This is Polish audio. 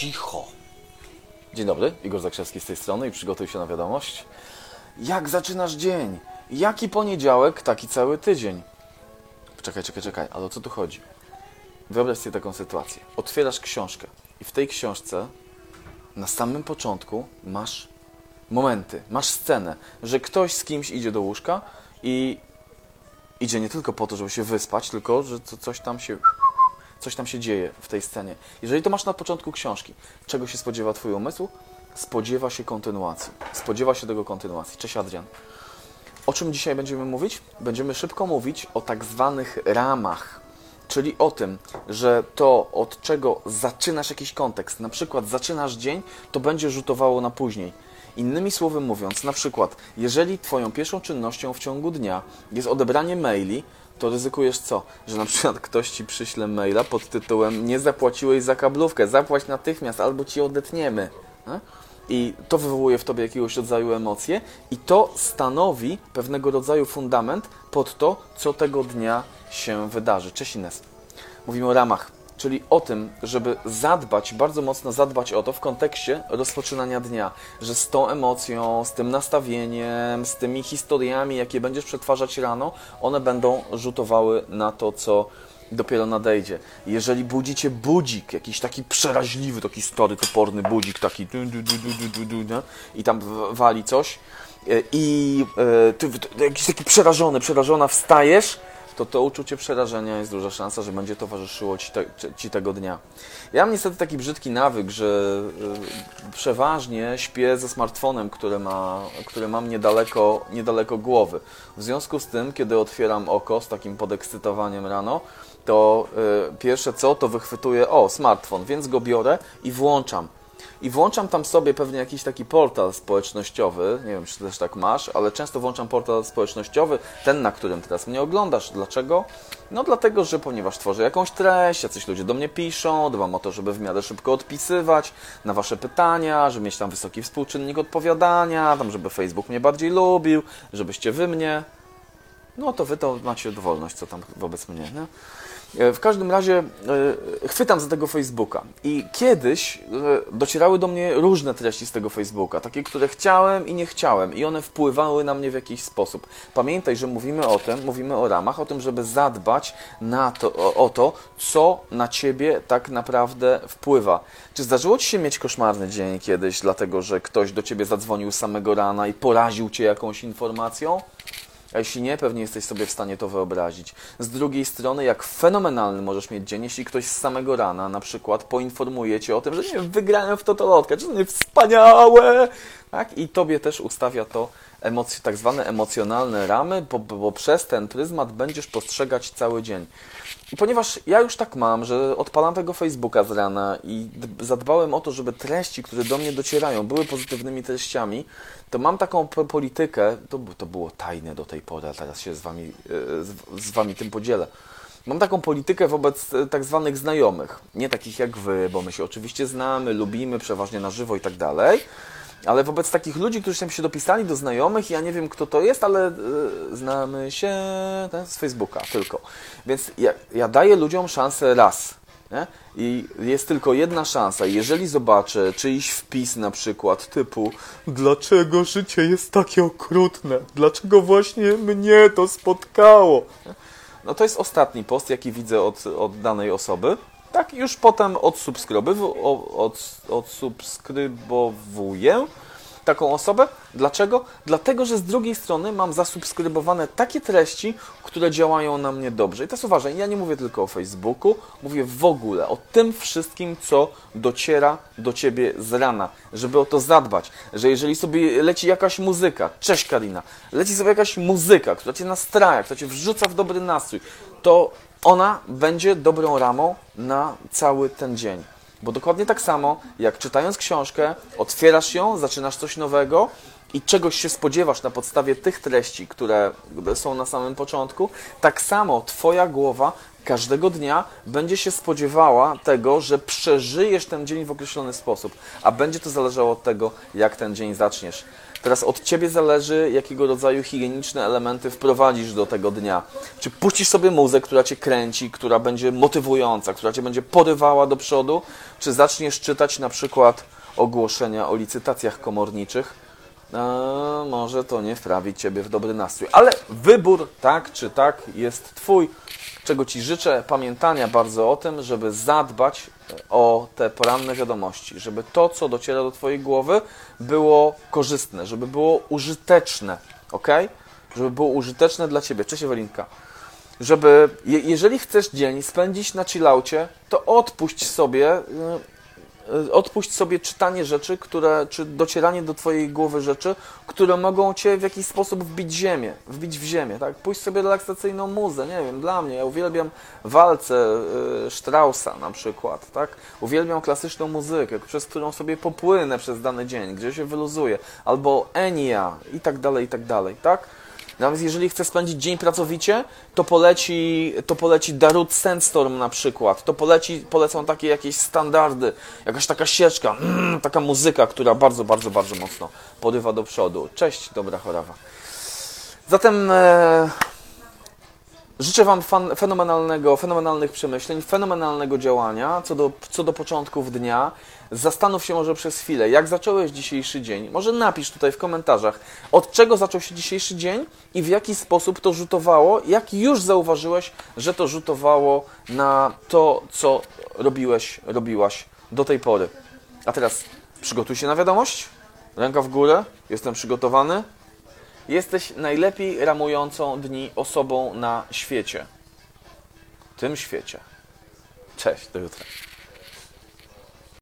cicho. Dzień dobry, Igor Zakrzewski z tej strony i przygotuj się na wiadomość. Jak zaczynasz dzień? Jaki poniedziałek, taki cały tydzień? Czekaj, czekaj, czekaj, ale o co tu chodzi? Wyobraź sobie taką sytuację. Otwierasz książkę i w tej książce na samym początku masz momenty, masz scenę, że ktoś z kimś idzie do łóżka i idzie nie tylko po to, żeby się wyspać, tylko że co- coś tam się coś tam się dzieje w tej scenie. Jeżeli to masz na początku książki, czego się spodziewa Twój umysł? Spodziewa się kontynuacji. Spodziewa się tego kontynuacji. Cześć Adrian. O czym dzisiaj będziemy mówić? Będziemy szybko mówić o tak zwanych ramach, czyli o tym, że to, od czego zaczynasz jakiś kontekst, na przykład zaczynasz dzień, to będzie rzutowało na później. Innymi słowy mówiąc, na przykład, jeżeli Twoją pierwszą czynnością w ciągu dnia jest odebranie maili, to ryzykujesz co? Że na przykład ktoś Ci przyśle maila pod tytułem nie zapłaciłeś za kablówkę, zapłać natychmiast albo Ci odetniemy. Nie? I to wywołuje w tobie jakiegoś rodzaju emocje, i to stanowi pewnego rodzaju fundament pod to, co tego dnia się wydarzy. Cześć Ines. Mówimy o ramach, czyli o tym, żeby zadbać, bardzo mocno zadbać o to w kontekście rozpoczynania dnia, że z tą emocją, z tym nastawieniem, z tymi historiami, jakie będziesz przetwarzać rano, one będą rzutowały na to, co dopiero nadejdzie. Jeżeli budzi cię budzik, jakiś taki przeraźliwy, taki stary, toporny budzik, taki i tam wali coś e, i e, ty jakiś taki przerażony, przerażona wstajesz, to to uczucie przerażenia jest duża szansa, że będzie towarzyszyło ci, te, ci- tego dnia. Ja mam niestety taki brzydki nawyk, że e, przeważnie śpię ze smartfonem, który, ma, który mam niedaleko, niedaleko głowy. W związku z tym, kiedy otwieram oko z takim podekscytowaniem rano, to y, pierwsze co, to wychwytuję, o, smartfon, więc go biorę i włączam. I włączam tam sobie pewnie jakiś taki portal społecznościowy, nie wiem, czy też tak masz, ale często włączam portal społecznościowy, ten, na którym teraz mnie oglądasz. Dlaczego? No dlatego, że ponieważ tworzę jakąś treść, jacyś ludzie do mnie piszą, dbam o to, żeby w miarę szybko odpisywać na Wasze pytania, żeby mieć tam wysoki współczynnik odpowiadania, tam, żeby Facebook mnie bardziej lubił, żebyście Wy mnie no to wy to macie dowolność, co tam wobec mnie. Nie? E, W każdym razie e, chwytam za tego Facebooka i kiedyś e, docierały do mnie różne treści z tego Facebooka, takie, które chciałem i nie chciałem i one wpływały na mnie w jakiś sposób. Pamiętaj, że mówimy o tym, mówimy o ramach, o tym, żeby zadbać na to, o, o to, co na ciebie tak naprawdę wpływa. Czy zdarzyło ci się mieć koszmarny dzień kiedyś, dlatego że ktoś do ciebie zadzwonił samego rana i poraził cię jakąś informacją? A jeśli nie, pewnie jesteś sobie w stanie to wyobrazić. Z drugiej strony, jak fenomenalny możesz mieć dzień, jeśli ktoś z samego rana na przykład poinformuje cię o tym, że nie wygrałem w totolotkę, czy to nie wspaniałe, tak? I tobie też ustawia to emocje, tak zwane emocjonalne ramy, bo, bo przez ten pryzmat będziesz postrzegać cały dzień. I ponieważ ja już tak mam, że odpalam tego Facebooka z rana i zadbałem o to, żeby treści, które do mnie docierają, były pozytywnymi treściami, to mam taką po- politykę, to, to było tajne do tej pory, teraz się z wami, e, z, z wami tym podzielę. Mam taką politykę wobec e, tak zwanych znajomych, nie takich jak wy, bo my się oczywiście znamy, lubimy, przeważnie na żywo i tak dalej, ale wobec takich ludzi, którzy tam się dopisali do znajomych, ja nie wiem kto to jest, ale e, znamy się tak, z Facebooka tylko. Więc ja, ja daję ludziom szansę raz. Nie? I jest tylko jedna szansa. Jeżeli zobaczę czyjś wpis na przykład typu Dlaczego życie jest takie okrutne? Dlaczego właśnie mnie to spotkało? No to jest ostatni post, jaki widzę od, od danej osoby. Tak, już potem odsubskrybowuję taką osobę. Dlaczego? Dlatego, że z drugiej strony mam zasubskrybowane takie treści, które działają na mnie dobrze. I teraz uważaj, ja nie mówię tylko o Facebooku, mówię w ogóle o tym wszystkim, co dociera do Ciebie z rana, żeby o to zadbać, że jeżeli sobie leci jakaś muzyka, cześć Karina, leci sobie jakaś muzyka, która Cię nastraja, która Cię wrzuca w dobry nastrój, to ona będzie dobrą ramą na cały ten dzień. Bo dokładnie tak samo, jak czytając książkę, otwierasz ją, zaczynasz coś nowego i czegoś się spodziewasz na podstawie tych treści, które są na samym początku, tak samo Twoja głowa każdego dnia będzie się spodziewała tego, że przeżyjesz ten dzień w określony sposób, a będzie to zależało od tego, jak ten dzień zaczniesz. Teraz od ciebie zależy, jakiego rodzaju higieniczne elementy wprowadzisz do tego dnia. Czy puścisz sobie muzę, która cię kręci, która będzie motywująca, która cię będzie porywała do przodu, czy zaczniesz czytać na przykład ogłoszenia o licytacjach komorniczych, może to nie wprawić Ciebie w dobry nastrój. Ale wybór, tak czy tak, jest Twój. Czego Ci życzę, pamiętania bardzo o tym, żeby zadbać o te poranne wiadomości, żeby to, co dociera do Twojej głowy, było korzystne, żeby było użyteczne, ok? Żeby było użyteczne dla Ciebie. Cześć Ewelinka. Żeby, je, jeżeli chcesz dzień spędzić na chillaucie, to odpuść sobie y, odpuść sobie czytanie rzeczy, które, czy docieranie do Twojej głowy rzeczy, które mogą Cię w jakiś sposób wbić ziemię, wbić w ziemię, tak? Puść sobie relaksacyjną muzę, nie wiem, dla mnie, ja uwielbiam walce y, Straussa na przykład, tak? Uwielbiam klasyczną muzykę, przez którą sobie popłynę przez dany dzień, gdzie się wyluzuję, albo Enia i tak dalej, i tak dalej, tak? Nawet jeżeli chce spędzić dzień pracowicie, to poleci, to poleci Darut Sandstorm na przykład. To poleci, polecą takie jakieś standardy, jakaś taka sieczka, mm, taka muzyka, która bardzo, bardzo, bardzo mocno porywa do przodu. Cześć, dobra chorawa. Zatem e, życzę Wam fan, fenomenalnego, fenomenalnych przemyśleń, fenomenalnego działania co do, co do początków dnia. Zastanów się może przez chwilę, jak zacząłeś dzisiejszy dzień. Może napisz tutaj w komentarzach, od czego zaczął się dzisiejszy dzień i w jaki sposób to rzutowało, jak już zauważyłeś, że to rzutowało na to, co robiłeś, robiłaś do tej pory. A teraz przygotuj się na wiadomość. Ręka w górę, jestem przygotowany. Jesteś najlepiej ramującą dni osobą na świecie. Tym świecie. Cześć, do jutra.